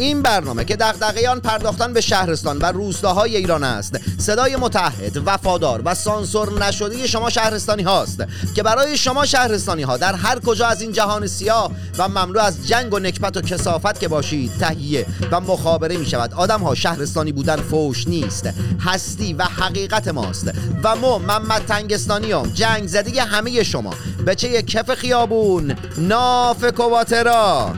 این برنامه که دغدغه پرداختن به شهرستان و روستاهای ایران است صدای متحد وفادار و سانسور نشده شما شهرستانی هاست که برای شما شهرستانی ها در هر کجا از این جهان سیاه و مملو از جنگ و نکبت و کسافت که باشید تهیه و مخابره می شود آدم ها شهرستانی بودن فوش نیست هستی و حقیقت ماست و ما محمد تنگستانی هم جنگ زده همه شما. بچه کف خیابون ناف کواترا.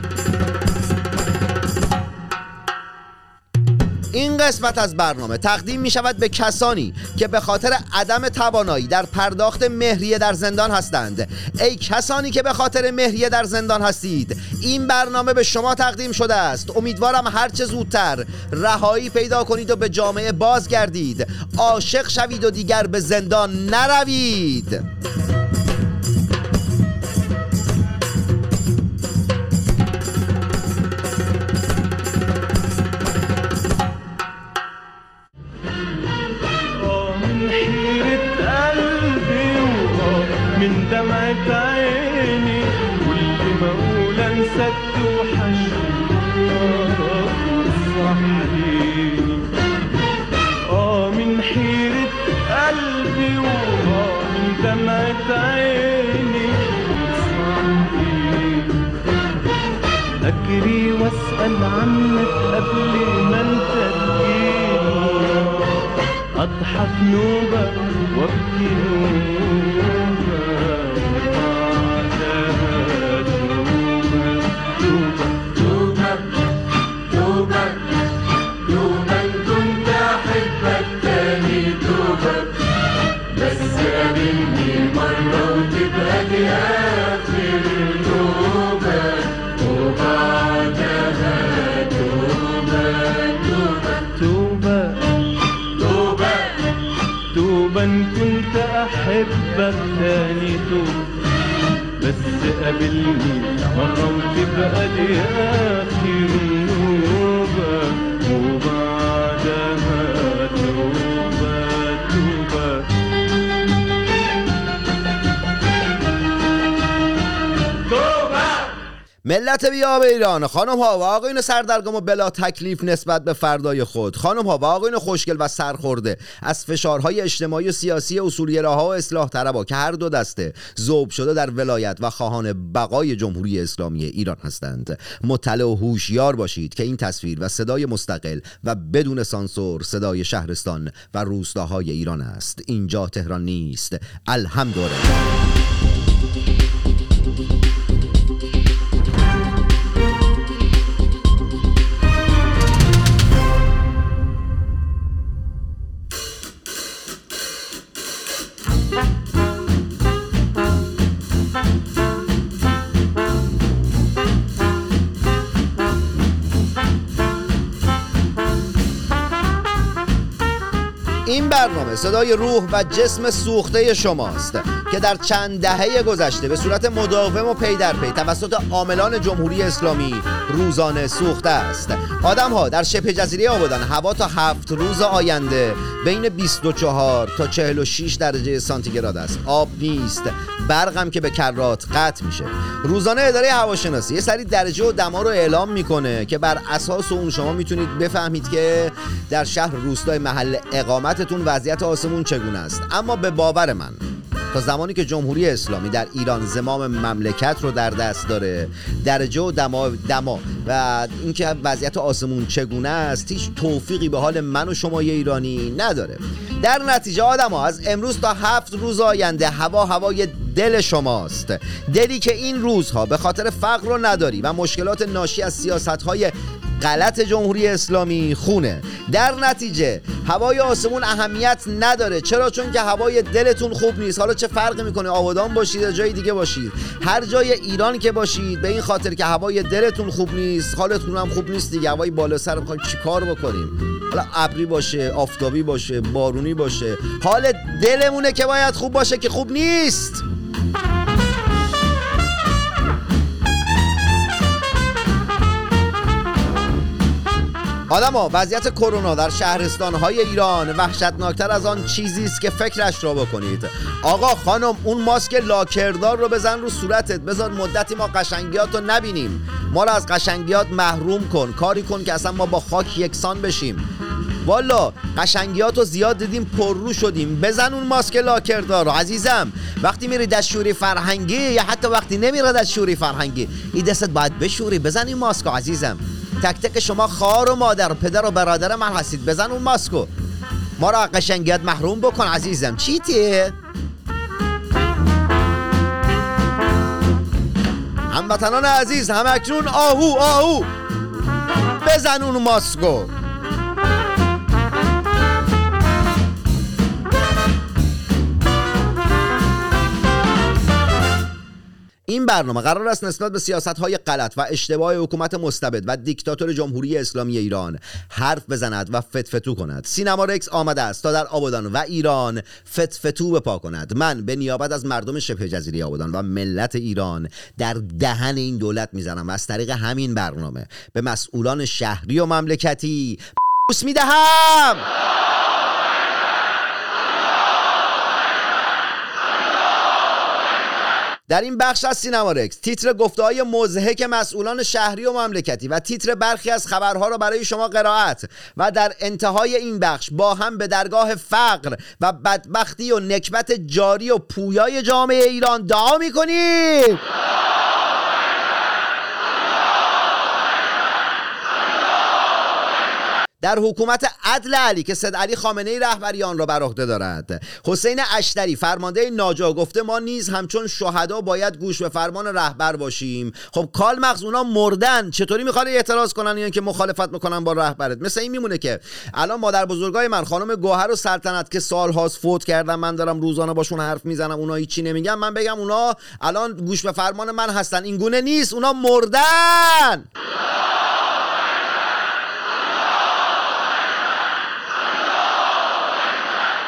این قسمت از برنامه تقدیم می شود به کسانی که به خاطر عدم توانایی در پرداخت مهریه در زندان هستند. ای کسانی که به خاطر مهریه در زندان هستید این برنامه به شما تقدیم شده است. امیدوارم هرچه زودتر رهایی پیدا کنید و به جامعه بازگردید. عاشق شوید و دیگر به زندان نروید. اضحك وابكي توبة توبة تاني توبة بس مرة. أحبك تاني توب بس قابلني مرة وتبقى لي آخر ملت بیاب ایران. خانم ها و آقایون سردرگم و بلا تکلیف نسبت به فردای خود. خانم ها و آقایون خوشگل و سرخورده. از فشارهای اجتماعی و سیاسی اصولگراها و اصلاح طلبا که هر دو دسته ذوب شده در ولایت و خواهان بقای جمهوری اسلامی ایران هستند. مطلع و هوشیار باشید که این تصویر و صدای مستقل و بدون سانسور صدای شهرستان و روستاهای ایران است. اینجا تهران نیست. الحمدلله. برنامه صدای روح و جسم سوخته شماست که در چند دهه گذشته به صورت مداوم و پی در پی توسط عاملان جمهوری اسلامی روزانه سوخته است. آدم ها در شبه جزیره آبادان هوا تا هفت روز آینده بین 24 تا 46 درجه سانتیگراد است. آب نیست. برقم که به کرات قطع میشه. روزانه اداره هواشناسی یه سری درجه و دما رو اعلام می‌کنه که بر اساس اون شما می‌تونید بفهمید که در شهر روستای محل اقامتتون وضعیت آسمون چگونه است. اما به باور من تا زمانی که جمهوری اسلامی در ایران زمام مملکت رو در دست داره درجه و دما, دما و اینکه وضعیت آسمون چگونه است هیچ توفیقی به حال من و شما ایرانی نداره. در نتیجه آدم ها از امروز تا هفت روز آینده هوا هوای دل شماست. دلی که این روزها به خاطر فقر و نداری و مشکلات ناشی از سیاست های غلط جمهوری اسلامی خونه. در نتیجه هوای آسمون اهمیت نداره. چرا؟ چون که هوای دلتون خوب نیست. حالا چه فرقی می‌کنه؟ آبادان باشید یا جای دیگه باشید. هر جای ایران که باشید به این خاطر که هوای دلتون خوب نیست حالتون هم خوب نیست دیگه. هوای بالا سر می‌خوایم چیکار بکنیم؟ حالا ابری باشه آفتابی باشه بارونی باشه. حال دلمونه که باید خوب باشه که خوب نیست. آدما وضعیت کرونا در شهرستان های ایران وحشتناکتر از آن چیزی است که فکرش را بکنید. آقا خانم اون ماسک لاکردار رو بزن رو صورتت. بذار مدتی ما قشنگیات رو نبینیم. ما رو از قشنگیات محروم کن. کاری کن که اصلا ما با خاک یکسان بشیم. والا قشنگیات رو زیاد دیدیم پررو شدیم. بزن اون ماسک لاکردار عزیزم. وقتی میری دستشوری فرهنگی یا حتی وقتی نمیری دستشوری فرهنگی این دستت باید بشوری. بزن این ماسک عزیزم. تک تک شما خار و مادر و پدر و برادر من هستید. بزن اون ماسکو. ما را قشنگیت محروم بکن عزیزم. چیته هموطنان عزیز همکنون آهو آهو. بزن اون ماسکو. این برنامه قرار است نسبت به سیاست های غلط و اشتباه حکومت مستبد و دیکتاتور جمهوری اسلامی ایران حرف بزند و فتفتو کند. سینما رکس آمده است تا در آبادان و ایران فتفتو بپا کند. من به نیابت از مردم شبه جزیره آبادان و ملت ایران در دهن این دولت می‌زنم و از طریق همین برنامه به مسئولان شهری و مملکتی بوس می‌دهم. در این بخش از سینما رکس تیتر گفته های مزهک مسئولان شهری و مملکتی و تیتر برخی از خبرها را برای شما قرائت و در انتهای این بخش با هم به درگاه فقر و بدبختی و نکبت جاری و پویای جامعه ایران دعا می‌کنیم. در حکومت عدل علی که سید علی خامنه ای رهبری آن را بر عهده دارد. حسین اشتری فرمانده ناجا گفته ما نیز همچون شهدا باید گوش به فرمان رهبر باشیم. خب کال مغز اونا مردن چطوری می‌خواد اعتراض کنن یا که مخالفت می‌کنن با رهبرت؟ مثل این میمونه که الان مادر بزرگای من خانم گوهر و سلطنت که سالهاست فوت کردن من دارم روزانه باشون حرف می‌زنم اونا هیچی نمیگن. من بگم اونا الان گوش به فرمان من هستن. این گونه نیست اونا مردن!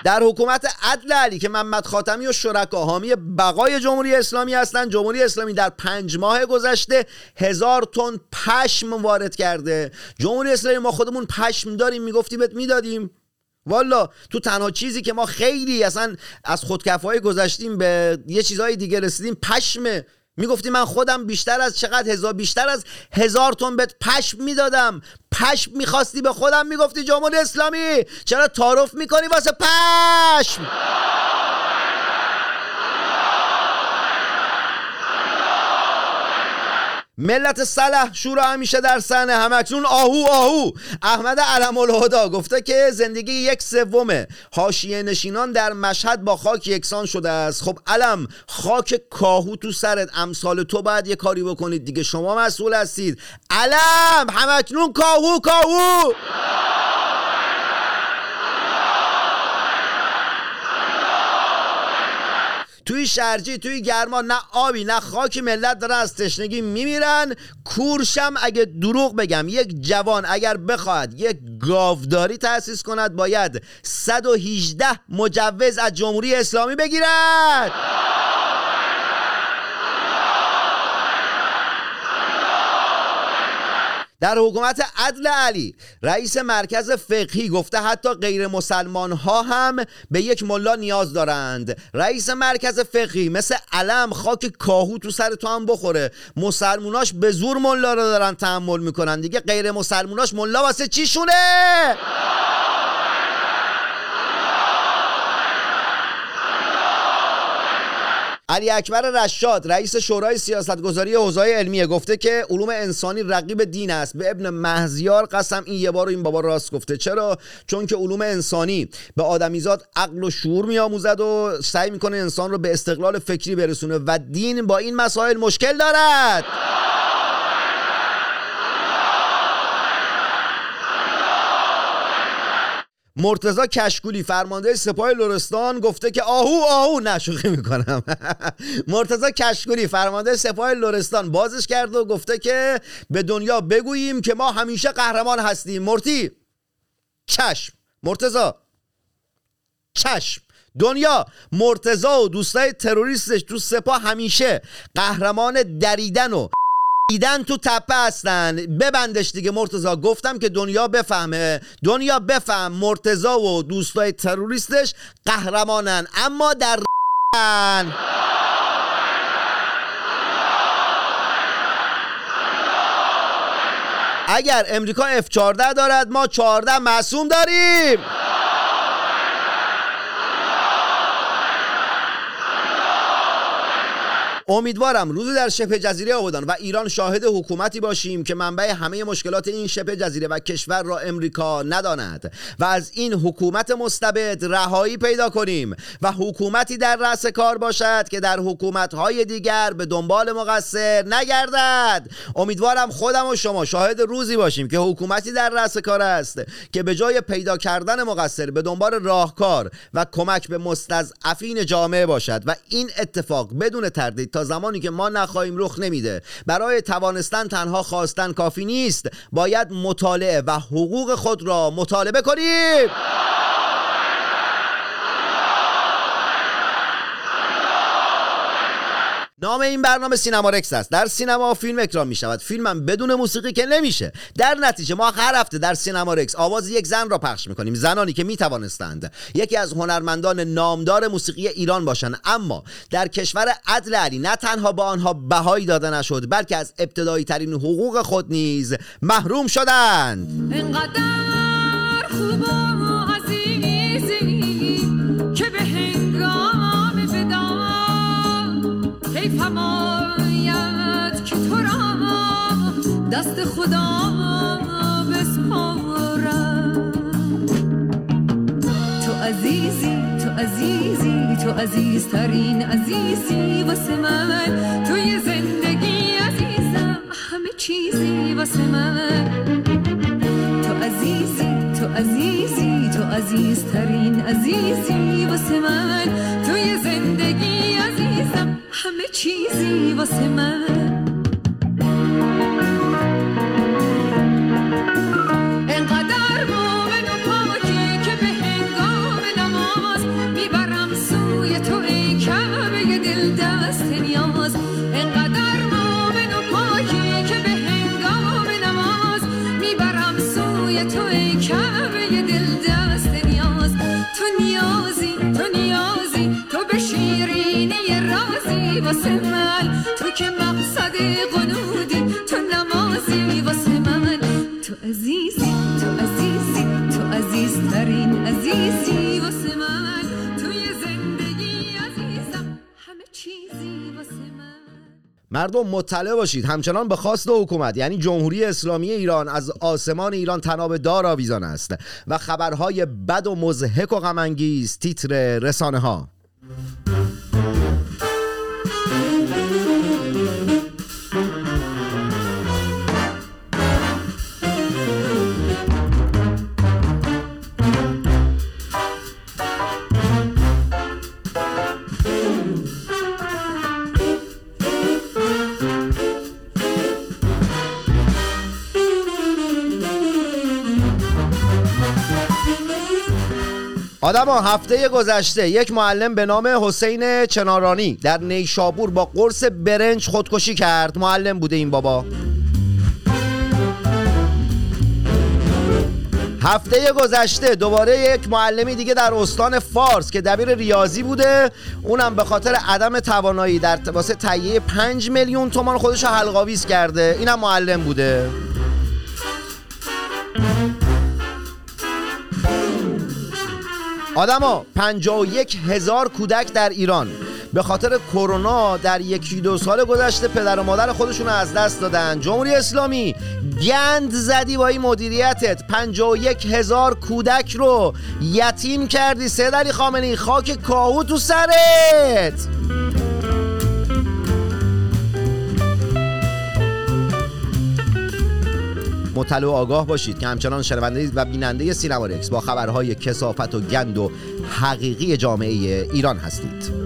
در حکومت عدل علی که محمد خاتمی و شرکا حامی بقای جمهوری اسلامی هستند جمهوری اسلامی در پنج ماه گذشته هزار تن پشم وارد کرده. جمهوری اسلامی ما خودمون پشم داریم می‌گفتیم بهت می‌دادیم. والا تو تنها چیزی که ما خیلی اصلا از خودکفایی گذشتیم به یه چیزهای دیگه رسیدیم پشمه می‌گفتی من خودم بیشتر از چقدر هزار بیشتر از هزار تن بهت پشم می‌دادم. پشم می‌خواستی به خودم می‌گفتی جمهوری اسلامی. چرا تعارف می‌کنی واسه پشم؟ ملت صلح شورا همیشه در سنه همکنون. آهو آهو. احمد علم الهدا گفته که زندگی یک سوم حاشیه نشینان در مشهد با خاک یکسان شده است. خب علم خاک کاهو تو سرت. امثال تو باید یه کاری بکنید. دیگه شما مسئول هستید. علم! همکنون کاهو کاهو! توی شرجی توی گرما نه آبی نه خاکی ملت دارن از تشنگی میمیرن. کورشم اگه دروغ بگم یک جوان اگر بخواهد یک گاوداری تأسیس کند باید 118 مجوز از جمهوری اسلامی بگیرد. در حکومت عدل علی رئیس مرکز فقهی گفته حتی غیر مسلمان ها هم به یک ملا نیاز دارند. رئیس مرکز فقهی مثل علم خاک کاهو تو سر تو هم بخوره. مسلموناش به زور ملا رو دارن تحمل می‌کنن. دیگه غیر مسلموناش ملا واسه چی علی اکبر رشاد رئیس شورای سیاستگذاری حوزه علمیه گفته که علوم انسانی رقیب دین است. به ابن مهزیار قسم این یه بار این بابا راست گفته. چرا؟ چون که علوم انسانی به آدمیزاد عقل و شعور میآموزد و سعی می‌کنه انسان رو به استقلال فکری برسونه و دین با این مسائل مشکل دارد. مرتزا کشکولی فرمانده سپاه لرستان گفته که آهو آهو نه شوخی می‌کنم. مرتزا کشکولی فرمانده سپاه لرستان بازش کرده و گفته که به دنیا بگوییم که ما همیشه قهرمان هستیم. مرتی چشم. مرتزا چشم. دنیا مرتزا و دوستای تروریستش تو سپاه همیشه قهرمان دریدن و دیدن تو تپه هستن. ببندش دیگه مرتزا گفتم که دنیا بفهمه. دنیا بفهم. مرتزا و دوستای تروریستش قهرمانن. اما در اگر امریکا F14 دارد ما 14 معصوم داریم. امیدوارم روزی در شبه جزیره آبادان و ایران شاهد حکومتی باشیم که منبع همه مشکلات این شبه جزیره و کشور را امریکا نداند. و از این حکومت مستبد رهایی پیدا کنیم و حکومتی در رأس کار باشد که در حکومت‌های دیگر به دنبال مقصر نگردد. امیدوارم خودم و شما شاهد روزی باشیم که حکومتی در رأس کار است که به جای پیدا کردن مقصر به دنبال راهکار و کمک به مستضعفین جامعه باشد. و این اتفاق بدون تردید تا زمانی که ما نخواهیم رخ نمیده. برای توانستن تنها خواستن کافی نیست. باید مطالعه و حقوق خود را مطالبه کنیم نام این برنامه سینما رکس است. در سینما فیلم اکرام می شود فیلمم بدون موسیقی که نمیشه. در نتیجه ما هر هفته در سینما رکس آواز یک زن را پخش می کنیم زنانی که می توانستند یکی از هنرمندان نامدار موسیقی ایران باشند. اما در کشور عدل علی نه تنها با آنها بهایی داده نشد بلکه از ابتدایی ترین حقوق خود نیز محروم شدند. اینقدر خوب دست خدا بسپارم تو عزیزی تو عزیزی تو عزیزترین عزیزی واسه من. توی زندگی عزیزم همه چیزی واسه من. تو عزیزی تو عزیزی تو عزیزترین عزیزی واسه من. توی زندگی عزیزم همه چیزی واسه من. مردم مطلع باشید. همچنان به خواست حکومت یعنی جمهوری اسلامی ایران از آسمان ایران تناب دار آویزان است و خبرهای بد و مضحک و غمانگیز تیتر رسانه ها آدما هفته گذشته یک معلم به نام حسین چنارانی در نیشابور با قرص برنج خودکشی کرد. معلم بوده این بابا. هفته گذشته دوباره یک معلمی دیگه در استان فارس که دبیر ریاضی بوده. اونم به خاطر عدم توانایی در واسه تهیه 5 میلیون تومان خودش حلقاویز کرده. اینم معلم بوده. آدما 51 هزار کودک در ایران. به خاطر کرونا در یکی دو سال گذشته پدر و مادر خودشون از دست دادن. جمهوری اسلامی گند زدی با این مدیریتت. 51 هزار کودک رو یتیم کردی. سید علی خامنه‌ای خاک کاهو تو سرت. مطلع و آگاه باشید که همچنان شنونده و بیننده سینما رکس با خبرهای کسافت و گند و حقیقی جامعه ایران هستید.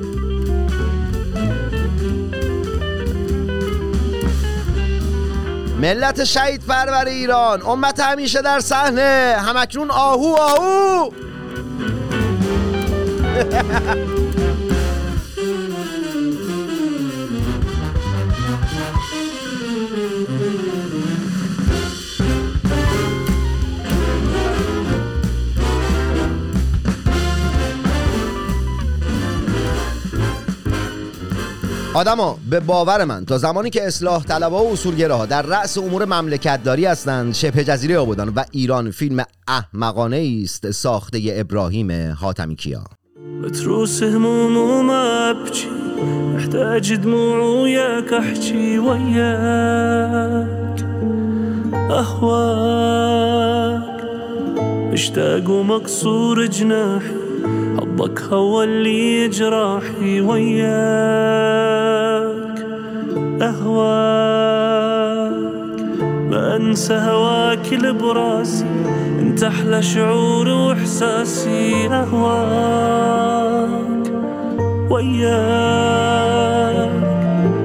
ملت شهید پرور ایران امت همیشه در صحنه همکنون آهو آهو! آدما به باور من تا زمانی که اصلاح طلبها و اصولگراها در رأس امور مملکتداری هستند شبه جزیره آبادان و ایران فیلم احمقانه است ساخته ابراهیم حاتمی کیا. بتروس هموم وما ابكي محتاج دموع وياك احكي وياك اهواك مشتاق ومكسور جناحي حبك هو اللي جراحي وياك. أهواك ما أنسى هواك البراسي أنت أحلى شعور وإحساسي. أهواك وياك.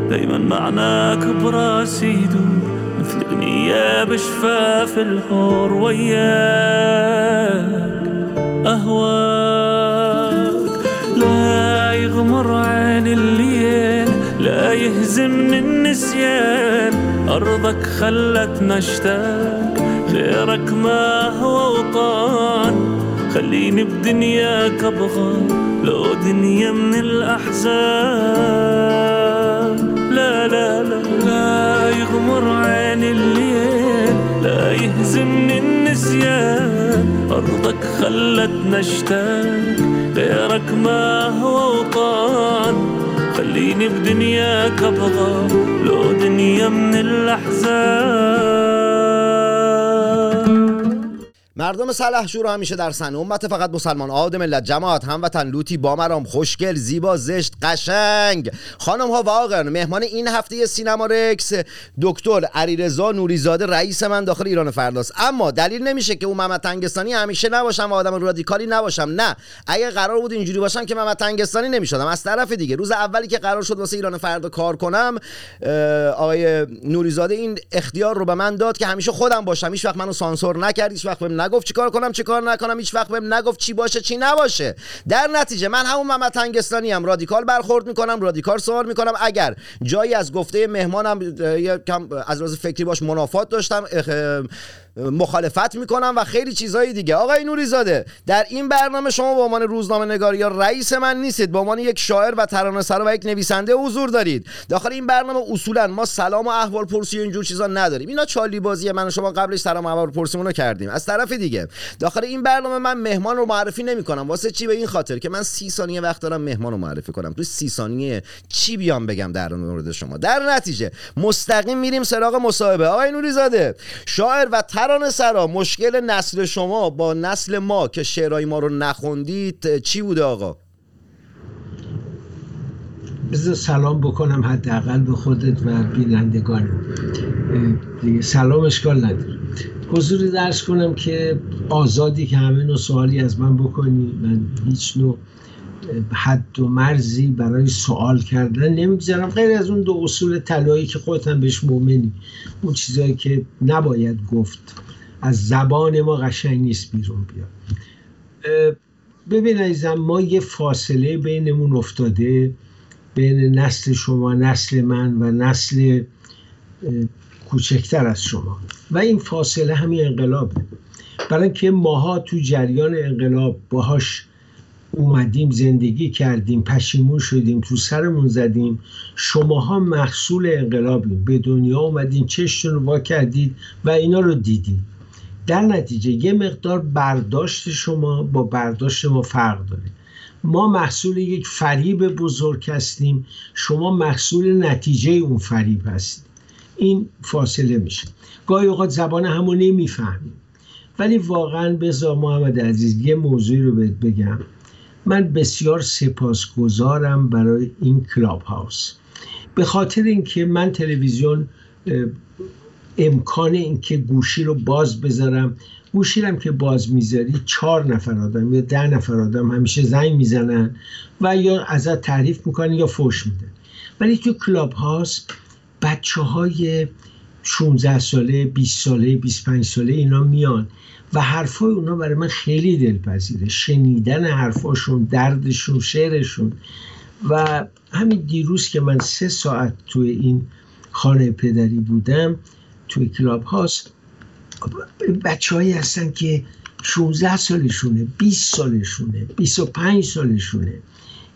دايما معناك براسي يدور مثل أغنية بشفاف الهور. وياك أهواك. عين الليل لا يهزمني النسيان. أرضك خلتنا اشتاق غيرك ما هو وطان. خليني بدنياك أبغى لو دنيا من الأحزان. لا لا لا لا يغمر عين الليل. يهزمني النسيان. أرضك خلتنا اشتاق غيرك ما هو وطان. خليني بدنياك أبغى لو دنيا من الأحزان. مردم سلحشور همیشه در صحنه. امت فقط مسلمان آد ملت جماعت هموطن لوتی بامرام خوشگل زیبا زشت قشنگ. خانم ها و آقایان مهمان این هفته سینما رکس. دکتر علیرضا نوریزاده رئیس من داخل ایران فرداست. اما دلیل نمیشه که اون محمد تنگستانی همیشه نباشم و آدم رادیکالی نباشم. نه. اگه قرار بود اینجوری باشم که محمد تنگستانی نمی‌شدم. از طرف دیگه روز اولی که قرار شد واسه ایران فردا کار کنم آقای نوریزاده این اختیار رو به من داد که همیشه خودم باشم. هیچ وقت منو سانسور نکرد هیچ وقت نگفت چیکار کنم چیکار نکنم هیچ وقت بهم نگفت چی باشه چی نباشه. در نتیجه من همون محمد تنگستانی هم رادیکال برخورد می‌کنم رادیکال سوال می‌کنم. اگر جایی از گفته مهمانم کم از لحاظ فکری باش منافات داشتم مخالفت می‌کنم و خیلی چیزهای دیگه. آقای نوریزاده در این برنامه شما به عنوان روزنامه نگار یا رئیس من نیستید. به عنوان یک شاعر و ترانه سرا و یک نویسنده حضور دارید. داخل این برنامه اصولا ما سلام و احوال پرسی و اینجور چیزا نداریم. اینا چالی بازی من و شما قبلش سلام و احوال پرسیمون رو کردیم. از طرف دیگه داخل این برنامه من مهمان رو معرفی نمی‌کنم. واسه چی به این خاطر که من سی ثانیه وقت دارم مهمان رو معرفی کنم؟ تو سی ثانیه چی بیام بگم در مورد شما؟ در نتیجه مستقیم میریم سراغ مصاحبه. آقای نوریزاده شاعر و ترانه سرا مشکل نسل شما با نسل ما که شعرهای ما رو نخوندید چی بوده آقا؟ بذار سلام بکنم حداقل به خودت و بینندگان. دیگه سلام اشکال نداره. حضوری درس کنم که آزادی که همه نوع سوالی از من بکنی من هیچ نوع حد و مرزی برای سوال کردن نمی‌گذارم. غیر از اون دو اصول طلایی که خودت هم بهش مؤمنی. اون چیزایی که نباید گفت از زبان ما قشنگ نیست بیرون بیاد. ببین عزیزم ما یه فاصله بینمون افتاده. بین نسل شما نسل من و نسل کوچکتر از شما. و این فاصله همین انقلابه. برای اینکه ماها تو جریان انقلاب باهاش اومدیم زندگی کردیم پشیمون شدیم تو سرمون زدیم. شماها محصول انقلابیم. به دنیا اومدین چشتون رو وا کردید و اینا رو دیدید در نتیجه یه مقدار برداشت شما با برداشت ما فرق داره. ما محصول یک فریب بزرگ هستیم. شما محصول نتیجه اون فریب هستید. این فاصله میشه. گاهی اوقات زبان همو نمی‌فهمیم. ولی واقعا بذار محمد عزیز یه موضوعی رو بهت بگم. من بسیار سپاسگزارم برای این کلاب هاوس به خاطر اینکه من تلویزیون امکان اینکه گوشی رو باز بذارم گوشی رو هم که باز می‌ذاری چهار نفر آدم یا ده نفر آدم همیشه زنگ می‌زنن و یا ازت تعریف می‌کنن یا فوش میدن. ولی تو کلاب هاست بچه های 16 ساله 20 ساله 25 ساله اینا میان و حرفای اونا برای من خیلی دلپذیره. شنیدن حرفاشون دردشون شعرشون. و همین دیروز که من سه ساعت توی این خانه پدری بودم توی کلاب هاست بچه هایی هستن که 16 سالشونه 20 سالشونه 25 سالشونه.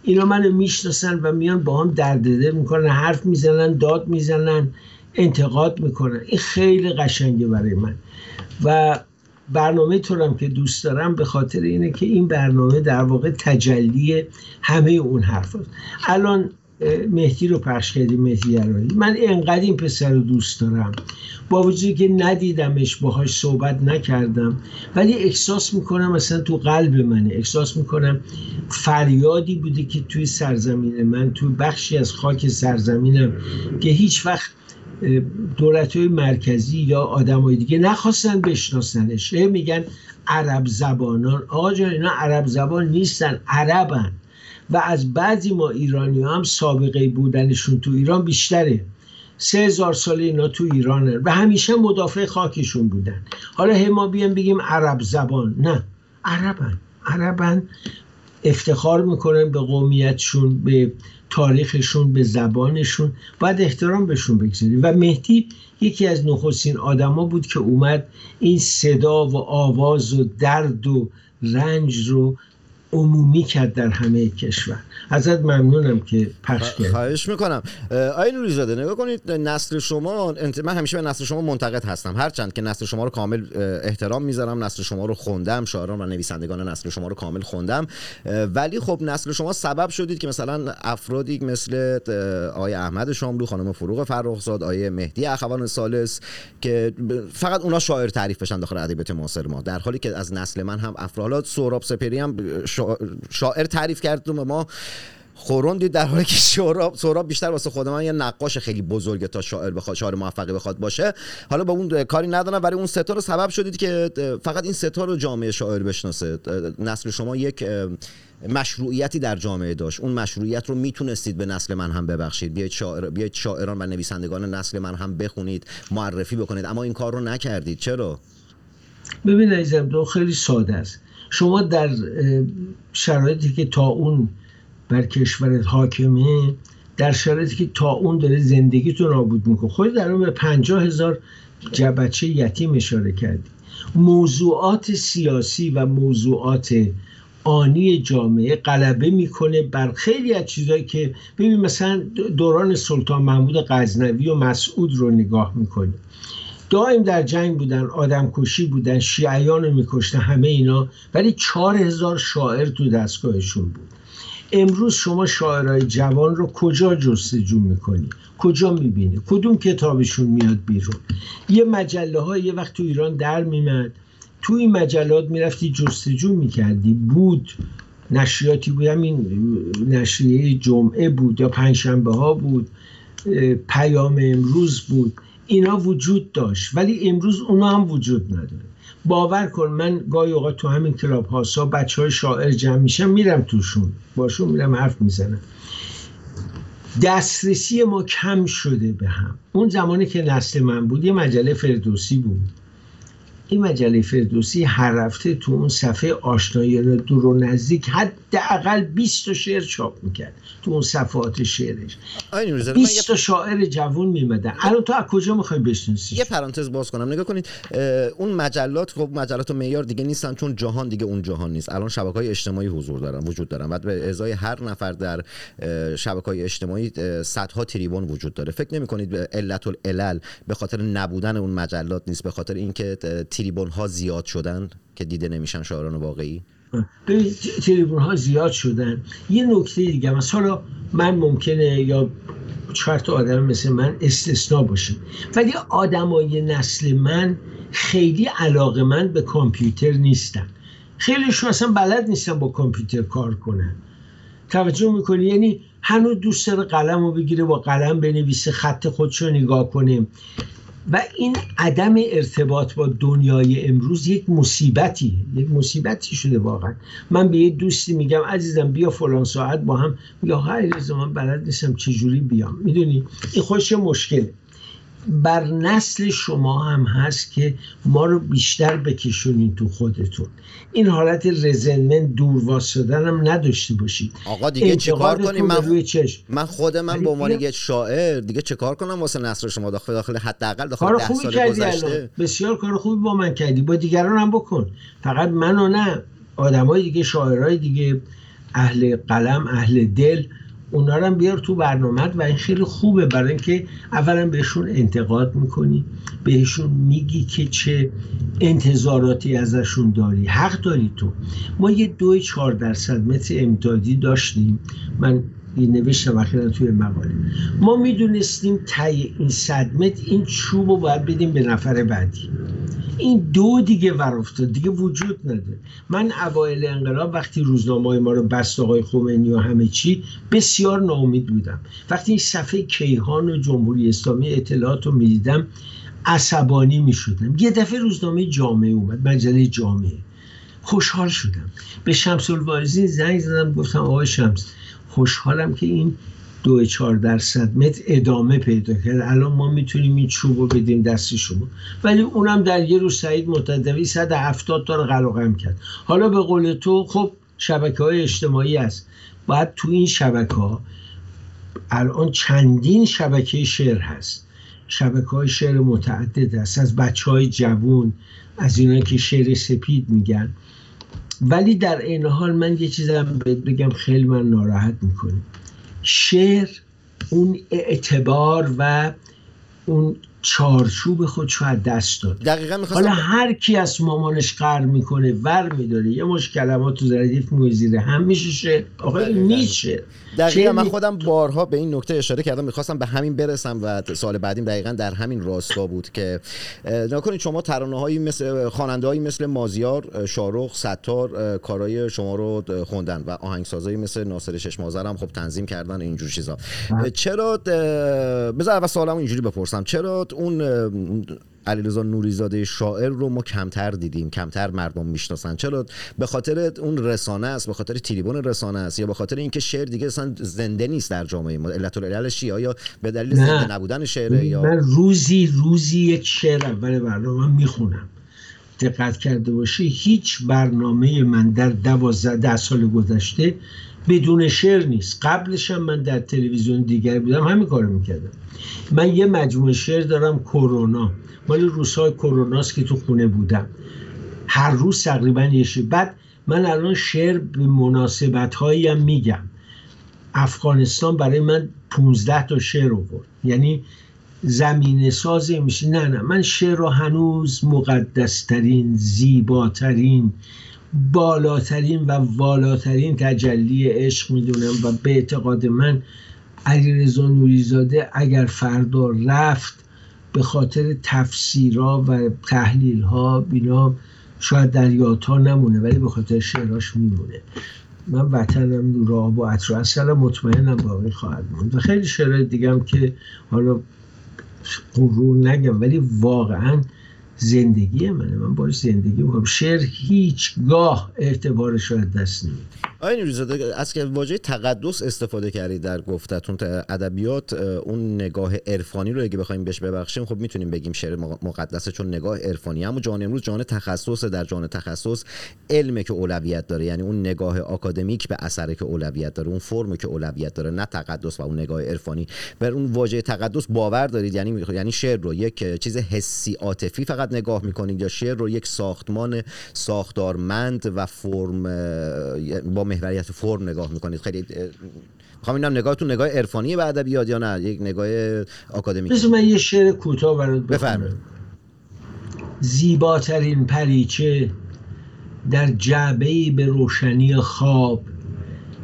اینا منو می‌شناسن و میان با هم درد دل می‌کنن حرف می‌زنن داد می‌زنن انتقاد می‌کنن. این خیلی قشنگه برای من. و برنامه تو که دوست دارم به خاطر اینه که این برنامه در واقع تجلی همه اون حرف هست. الان مهدی رو پخش کردیم مهدی یرایی من انقدر این پسر رو دوست دارم. با وجودی که ندیدمش باهاش صحبت نکردم ولی احساس می‌کنم مثلا تو قلب منه. احساس می‌کنم فریادی بوده که توی سرزمین من توی بخشی از خاک سرزمینم که هیچ وقت دولت های مرکزی یا آدم های دیگه نخواستن بشناسنش. میگن عرب زبانان. آقا جان اینا عرب زبان نیستن عربن. و از بعضی ما ایرانی هم سابقه بودنشون تو ایران بیشتره. سه هزار ساله اینا تو ایرانه و همیشه مدافع خاکشون بودن. حالا هی ما بیان بگیم عرب زبان. نه عربن. عربن افتخار می‌کنن به قومیتشون به تاریخشون به زبانشون. باید احترام بهشون بگذاریم. و مهدی یکی از نخستین آدما بود که اومد این صدا و آواز و درد و رنج رو عمومی کرد در همه کشور. ازت ممنونم که پخش کرد خواهش می‌کنم. آی نوری زاده نگاه کنید نسل شما من همیشه به نسل شما منتقد هستم. هرچند که نسل شما رو کامل احترام می‌ذارم نسل شما رو خوندم شاعران و نویسندگان نسل شما رو کامل خوندم. ولی خب نسل شما سبب شدید که مثلا افرادی مثل آقای احمد شاملو خانم فروغ فرخزاد آقای مهدی اخوان سالس که فقط اونا شاعر تعریف بشن داخل ادبیات معاصر ما. در حالی که از نسل من هم افراد سهراب سپری هم شاعر تعریف کرد ما خوروندی در حالی که سهراب سهراب بیشتر واسه خود من یه نقاش خیلی بزرگه تا شاعر بخواد شاعر موفقی بخواد باشه. حالا با اون کاری ندارم ولی اون ستا رو سبب شدید که فقط این ستا رو جامعه شاعر بشناسه. نسل شما یک مشروعیتی در جامعه داشت. اون مشروعیت رو می‌تونستید به نسل من هم ببخشید. بیاید شاعر بیاید شاعران و نویسندگان نسل من هم بخونید معرفی بکنید. اما این کار رو نکردید. چرا؟ ببین عزیزم خیلی ساده است. شما در شرایطی که تا اون بر کشورت حاکمه در شرایطی که تا اون داره زندگی تو نابود می‌کنه. خود در اون به پنجاه هزار بچه یتیم اشاره کردی. موضوعات سیاسی و موضوعات آنی جامعه غلبه می‌کنه بر خیلی از چیزهایی که ببین مثلا دوران سلطان محمود غزنوی و مسعود رو نگاه می‌کنی. دائم در جنگ بودن آدم کشی بودن شیعیان رو میکشتن همه اینا ولی چهار هزار شاعر تو دستگاهشون بود. امروز شما شاعرای جوان رو کجا جستجو می‌کنی؟ کجا می‌بینی؟ کدوم کتابشون میاد بیرون؟ یه مجله های یه وقت تو ایران در میمد تو این مجلات می‌رفتی جستجو می‌کردی. بود. نشریاتی بود. همین نشریه جمعه بود یا پنجشنبه ها بود پیام امروز بود. اینا وجود داشت ولی امروز اونا هم وجود نداره. باور کن من گاهی اوقات تو همین کلاب هاسا بچه های شاعر جمع میشم میرم توشون. باشون میرم حرف می‌زنم. دسترسی ما کم شده به هم. اون زمانی که نسل من بود یه مجله فردوسی بود. این مجله فردوسی هر هفته تو اون صفحه آشنایی دور و نزدیک حداقل 20 تا شعر چاپ می‌کرد تو اون صفحات شعرش. 20 تا شاعر جوون میمدن. الان تو از کجا می‌خوای بشناسی یه پرانتز باز کنم. نگاه کنید اون مجلات خب مجلات معیار دیگه نیستن چون جهان دیگه اون جهان نیست. الان شبکه های اجتماعی حضور دارن وجود دارن. و به ازای هر نفر در شبکه های اجتماعی صدها تریبون وجود داره. فکر نمی کنید علت العلل به خاطر نبودن اون مجلات نیست به خاطر اینکه تریبون ها زیاد شدن که دیده نمیشن شاعران واقعی؟ تریبون ها زیاد شدن. یه نکته دیگه مثلا من ممکنه یا چهار تا آدم مثل من استثنا باشه ولی آدمای نسل من خیلی علاقه من به کامپیوتر نیستن. خیلیشون اصلا بلد نیستن با کامپیوتر کار کنن. توجه می‌کنی؟ یعنی هنوز دوست داره قلم رو بگیره با قلم بنویسه خط خودش رو نگاه کنه. و این عدم ارتباط با دنیای امروز یک مصیبتی یک مصیبتی شده واقعا. من به یه دوستی میگم عزیزم بیا فلان ساعت با هم. یا های من بلد نیستم چجوری بیام. می‌دونی؟ این خوش مشکله بر نسل شما هم هست که ما رو بیشتر بکشونین تو خودتون. این حالت رزنمنت دور واسدن هم نداشته باشید. آقا دیگه چیکار کنیم؟ من روی چشم. من خود من به عنوان یک شاعر دیگه چه کار کنم واسه نسل شما؟ داخل داخل حداقل داخل کار ده خوبی سال کردی الان. گذشته بسیار کار خوبی با من کردی. با دیگران هم بکن. فقط منو نه. آدمای دیگه شاعرای دیگه اهل قلم اهل دل اونا رو بیار تو برنامه و این خیلی خوبه برای اینکه اولا بهشون انتقاد می‌کنی بهشون میگی که چه انتظاراتی ازشون داری حق داری تو. ما یه دو چهار درصد متر امدادی داشتیم. من یه نوشتم اخیرا توی مقاله. ما می‌دونستیم تای این صد متر این چوب رو باید بدیم به نفر بعدی. این دو دیگه ور افتاد دیگه وجود نداره. من اوایل انقلاب وقتی روزنامه ما رو بست آقای خمینی و همه چی بسیار ناامید بودم. وقتی این صفحه کیهان و جمهوری اسلامی اطلاعات رو می‌دیدم عصبانی می‌شدم. یه دفعه روزنامه جامعه اومد مجله جامعه. خوشحال شدم. به شمس الواعظین زنگ زدم گفتم آقای شمس خوشحالم که این دو چهار درصد متر ادامه پیدا کرد. الان ما می‌تونیم این چوب رو بدیم دست شما. ولی اونم در یه روز سعید متدوی 170 تا رو قلقم کرد. حالا به قول تو خب شبکه های اجتماعی هست. باید تو این شبکه ها الان چندین شبکه شعر هست. شبکه های شعر متعدد هست. از بچه های جوون از اینا که شعر سپید میگن. ولی در این حال من یه چیزم بگم خیلی من ناراحت می‌کنه شعر اون اعتبار و اون چارچوب خودشو از دست داد دقیقا حالا هر کی از مامانش قر می‌کنه ور میداره. یه مش کلمات تو ردیف موزیره هم میشه آقا این دقیقاً. من خودم بارها به این نکته اشاره کردم. می‌خواستم به همین برسم و سال بعدیم دقیقا در همین راستا بود که نکنید شما ترانه هایی مثل خواننده هایی مثل مازیار اه، شارخ ستار کارای شما رو خوندن و آهنگسازایی مثل ناصر ششمازر هم خب تنظیم کردن اینجور چیزا. اه، چرا بذار اول سوالمو اینجوری بپرسم. چرا اون علیرضا نوریزاده شاعر رو ما کمتر دیدیم کمتر مردم می‌شناسن. چرا؟ به خاطر اون رسانه است به خاطر تریبون رسانه است یا به خاطر اینکه شعر دیگه اصلا زنده نیست در جامعه ما. علت العللش آیا به دلیل نه. زنده نبودن شعره یا من روزی روزی یک شعر اول برنامه می‌خونم. دقت کرده باشی هیچ برنامه من در دوازده ده سال گذشته بدون شعر نیست. قبلش هم من در تلویزیون دیگر بودم همین کارو می‌کردم. من یه مجموعه شعر دارم کرونا. مال روزهای کروناست که تو خونه بودم. هر روز تقریبا یه شعر. بعد من الان شعر به مناسبت هم میگم. افغانستان برای من 15 تا شعر آورد. یعنی زمین ساز میشه. نه نه. من شعر رو هنوز مقدسترین زیباترین بالاترین و والاترین تجلی عشق می‌دونم و به اعتقاد من علیرضا نوریزاده اگر فردا رفت به خاطر تفسیرها و تحلیل ها بینا شاید در یادها نمونه ولی به خاطر شعراش میمونه. من وطنم و عطر و اصلا مطمئنم باقی خواهد موند. و خیلی شعرهای دیگه هم که حالا غرور نگم ولی واقعا زندگی منه. من باش زندگی می‌کنم. شعر هیچگاه اعتبارش رو از دست نمیده. آقای نوریزاده از که واژه تقدس استفاده کردید در گفتتون ادبیات اون نگاه عرفانی رو اگه بخوایم بهش ببخشیم خب می‌تونیم بگیم شعر مق- مقدسه چون نگاه عرفانی. اما جان امروز جان تخصص در جان تخصص علمه که اولویت داره یعنی اون نگاه آکادمیک به اثره که اولویت داره اون فرمه که اولویت داره نه تقدس و اون نگاه عرفانی. بر اون واژه تقدس باور دارید؟ یعنی یعنی شعر رو یک چیز حسی عاطفی فقط نگاه می‌کنید یا شعر رو یک ساختمان ساختارمند و فرم با محوریت فرم نگاه می‌کنید. خیلی می‌خوام اینم نگاهتون نگاه عرفانی به ادبیات یا نه؟ یک نگاه آکادمیک. مثل من یه شعر کوتاه برات بفرمایید. زیباترین پریچه در جعبه به روشنی خواب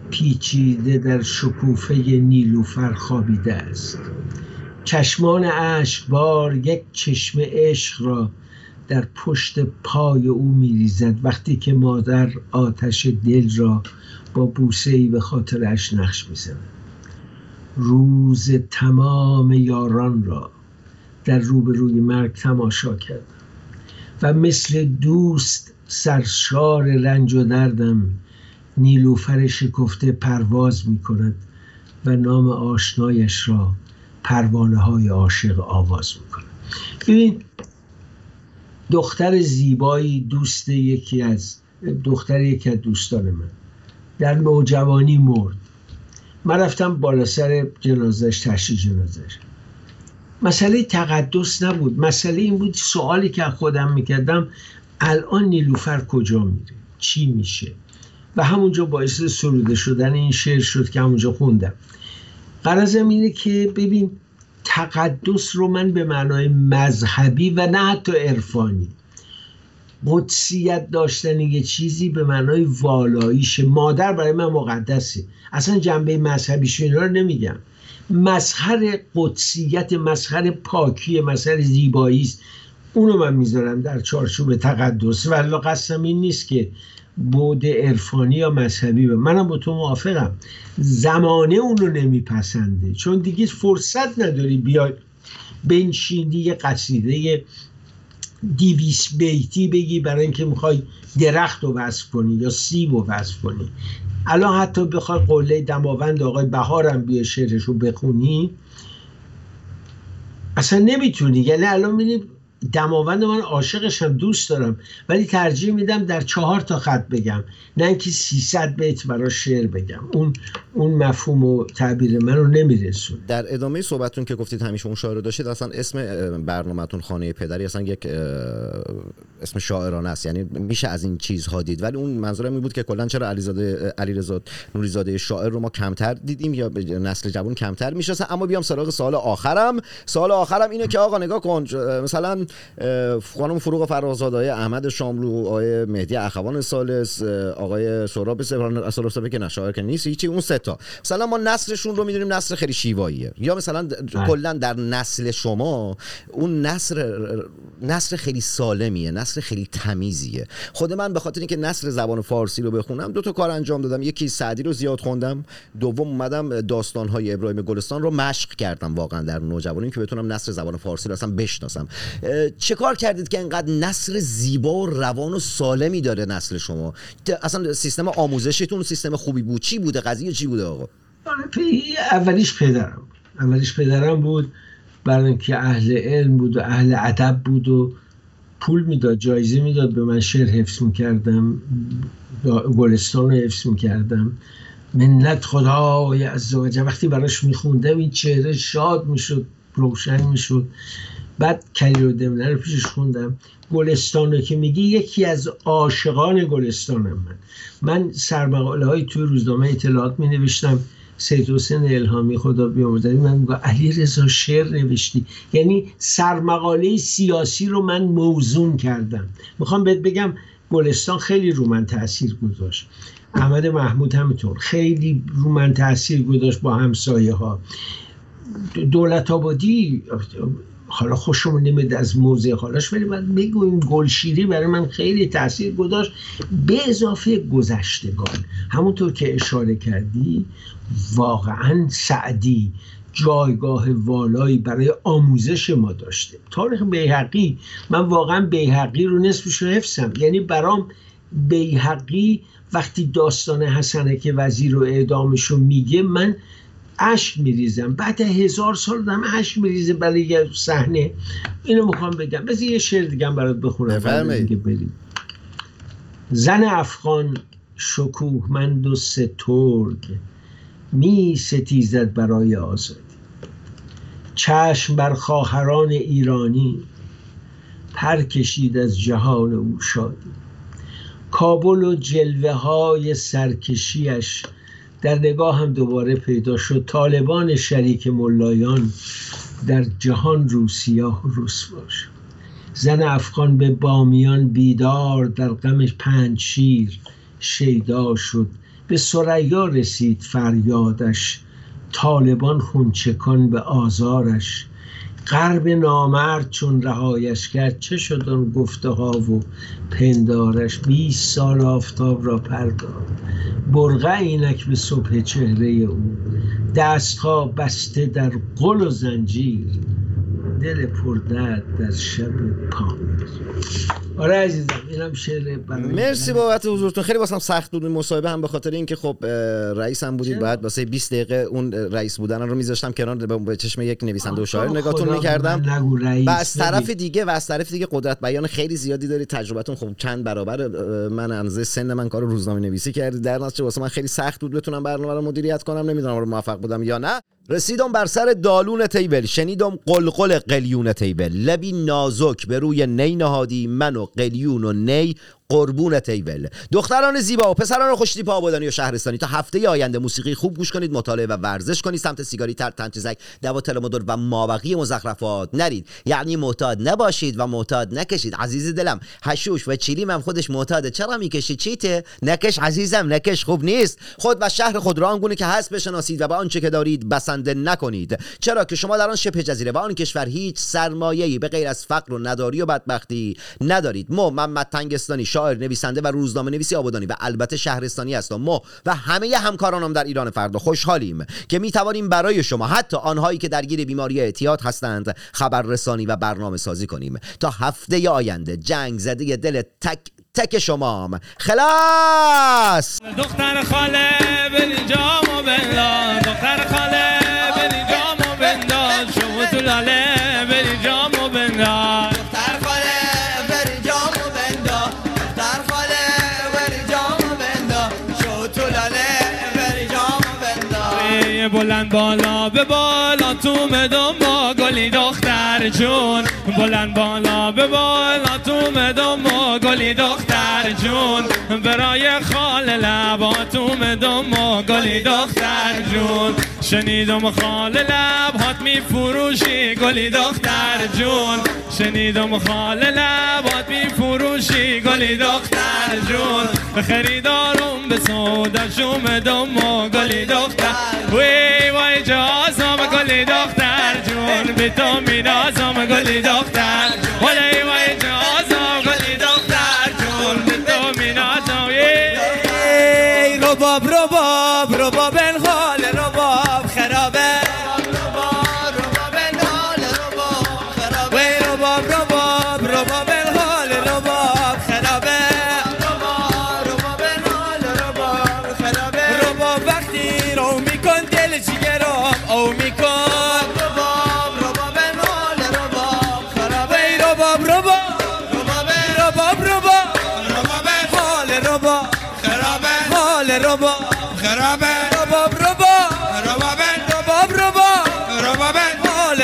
پیچیده در شکوفه نیلوفر خوابیده است. چشمان اشکبار یک چشم عشق را در پشت پای او میریزد. وقتی که مادر آتش دل را با بوسه ای به خاطرش نقش می‌زند. روز تمام یاران را در روبروی مرگ تماشا کردم و مثل دوست سرشار رنج و دردم نیلوفر شکفته پرواز می کند و نام آشنایش را پروانه های عاشق آواز می کند ببین دختر زیبایی دوست یکی از دختر یکی از دوستان من. در نوجوانی مرد. من رفتم بالا سر جنازش تشریح جنازش مسئله تقدس نبود. مسئله این بود سوالی که خودم می‌کردم الان نیلوفر کجا میره؟ چی میشه؟ و همونجا باعث سروده شدن این شعر شد که همونجا خوندم. قرازم اینه که ببین تقدس رو من به معنای مذهبی و نه حتی عرفانی. قدسیت داشتن یه چیزی به معنای والاییش. مادر برای من مقدسه. اصلا جنبه مذهبیش اینا رو نمیگم. مظهر قدسیت مظهر پاکی مظهر زیبایی است اونو من می‌ذارم در چارچوب تقدس. ولی قصدم این نیست که بود عرفانی یا مذهبی به منم با تو موافقم. زمانه اونو نمیپسنده. چون دیگه فرصت نداری بیای بنشینی یه قصیده دیویس بیتی بگی برای اینکه می‌خوای درخت رو وصف کنی یا سیب رو وصف کنی. الان حتی بخوای قله دماوند آقای بهارم بیا شعرش رو بخونی اصلا نمی‌تونی. یعنی الان می‌بینی دماوند من عاشقشم دوست دارم. ولی ترجیح میدم در چهار تا خط بگم. نه اینکه 300 بیت برای شعر بگم. اون اون مفهوم و تعبیر من رو نمیرسون در ادامه صحبتتون که گفتید همیشه اون شاعر رو داشتید اصلا اسم برنامهتون خانه پدری اصلا یک اسم شاعرانه است. یعنی میشه از این چیزها دید. ولی اون منظورم این بود که کلا چرا علیزاده علیرضا نوریزاده شاعر رو ما کمتر دیدیم یا نسل جوان کمتر می‌شناسه. اما بیام سراغ سوال آخرم. سوال آخرم اینه که آقا نگاه کن مثلا خانم فروغ فرازاده احمد شاملو آقای مهدی اخوان سالس آقای سهراب سپران سالس که نشاعر که نیست هیچی اون سه تا. مثلا ما نسلشون رو می‌دونیم نسل خیلی شیواییه. یا مثلا کلا در نسل شما اون نسل نسل خیلی سالمیه نسل خیلی تمیزیه. خود من به خاطر اینکه نسل زبان فارسی رو بخونم دو تا کار انجام دادم. یکی سعدی رو زیاد خوندم دوم اومدم داستان های ابراهیم گلستان رو مشق کردم واقعا در نوجوانی که بتونم نسل زبان فارسی رو اصلا بشناسم. چه کار کردید که انقدر نسل زیبا و روان و سالمی داره نسل شما؟ اصلا سیستم آموزشتون سیستم خوبی بود؟ چی بوده؟ قضیه چی بوده آقا؟ اولیش پدرم اولیش پدرم بود. برای اینکه اهل علم بود و اهل ادب بود و پول می‌داد جایزه می‌داد. به من شعر حفظ می‌کردم. گلستان رو حفظ می‌کردم. منت خدای از وقتی براش میخوندم این چهره شاد می‌شد روشن می‌شد. بعد کلی رو دمنه رو پیشش خوندم. گلستان رو که میگی یکی از عاشقان گلستانم من. من سرمقاله های توی روزنامه اطلاعات می نوشتم سید حسین الهامی خدا بیامرزدی من میگم علی رضا شعر نوشتی. یعنی سرمقاله سیاسی رو من موزون کردم. می‌خوام بهت بگم گلستان خیلی رو من تاثیر گذاشت. احمد محمود همینطور. خیلی رو من تاثیر گذاشت با همسایه ها دولت آبادی حالا خوشم نمید از موزه حالاش ولی من بگویم گلشیری برای من خیلی تاثیر گذاشت. به اضافه گذشتگان. همونطور که اشاره کردی واقعا سعدی جایگاه والایی برای آموزش ما داشته. تاریخ بیحقی من واقعا بیحقی رو نصفش رو حفظم. یعنی برام بیحقی وقتی داستان حسنه که وزیر رو اعدامش رو میگه من اشک میریزم. بعد هزار سال دارم اشک میریزه برای یه صحنه. اینو می‌خوام بگم. بذار یه شعر دیگه برات بخونم. بریم. زن افغان شکوهمند و سترگ می ستیزد برای آزادی. چشم بر خواهران ایرانی پر کشید از جهان او شادی کابل و جلوه های سرکشیش در نگاه هم دوباره پیدا شد. طالبان شریک ملایان در جهان روسیاه و روسواش زن افغان به بامیان بیدار در غم پنج شیر شیدا شد. به سریا رسید فریادش. طالبان خونچکان به آزارش. غرب نامرد چون رهایش کرد. چه شد اون گفته ها و پندارش؟ 20 سال آفتاب را پرداد برغه اینک به صبح چهره او. دستها بسته در قل و زنجیر. دل پردرد در شب پا آره عزیزم اینم شعر مرسی بابت حضورتون. خیلی واسم سخت بود مصاحبه هم به خاطر اینکه خب رئیس هم بودید؟ بعد واسه 20 دقیقه اون رئیس بودن رو میذاشتم کنار به- چشم یک نویسنده و شاعر نگاهتون می‌کردم. و از طرف. دیگه و از طرف دیگه قدرت بیان خیلی زیادی دارید. تجربتون خب چند برابر من اندازه سن من کار روزنامه نویسی کردید. در نتیجه واسه من خیلی سخت بود بتونم برنامه رو مدیریت کنم. نمی‌دونم رو موفق بودم یا نه. رسیدم بر سر دالون تیبل شنیدم قلقل قلیون تیبل. لبی نازک به روی نی نهادی من و قلیون و نی قربون تیبل دختران زیبا و پسران خوشتیپ آبادانی و شهرستانی. تا هفته آینده موسیقی خوب گوش کنید مطالعه و ورزش کنید. سمت سیگاری تر تنچزک دوا تلمدور و مابقی مزخرفات نرید. یعنی معتاد نباشید و معتاد نکشید. عزیز دلم هشوش و چیلیم هم خودش معتاده. چرا می‌کشید چیته؟ نکش عزیزم نکش خوب نیست. خود و شهر خود را آنگونه که هست بشناسید و به آنچه که دارید بسنده نکنید. چرا که شما در آن شبه جزیره و آن کشور هیچ سرمایه‌ای به غیر از فقر و نداری و بدبختی ندارید. محمد تنگستانی شاعر نویسنده و روزنامه نویسی آبادانی و البته شهرستانی هستم مو و همه همکارانم در ایران فردا خوشحالیم که می توانیم برای شما حتی آنهایی که درگیر بیماری اعتیاد هستند خبررسانی و برنامه سازی کنیم. تا هفته آینده جنگ زده دل تک تک شمام. خلاص! دختر خاله بالا به بالا تو مدام با گلی دختر جون. بلند بالا به بالا تو مدام با گلی دختر جون. برای خال لبا تو مدام با گلی دختر جون. شنیدم خال لب هات می فروشی گلی دختر جون. شنیدم خال لب هات می فروشی گلی دختر جون. خریدارم به سودا شومدم و گلی دختر. وی وای جازم گلی دختر. جون به تو مینازم گلی دختر.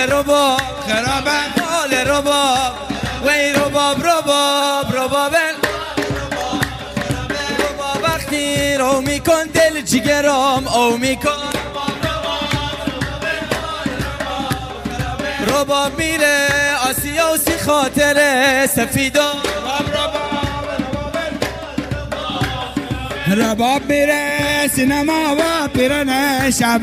رباب خرابه حال رباب وی رباب رباب رباب رباب وقتی رو میکن دل جگرم او میکن. رباب میره آسیا و سی خاطر سفیدا. رباب میره سینما و پیرن شب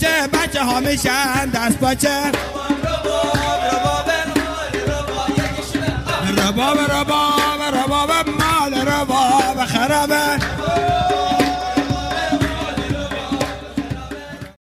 کوچه بچه ها میشن دست باچه. رباب رباب رباب مال رباب خرابه.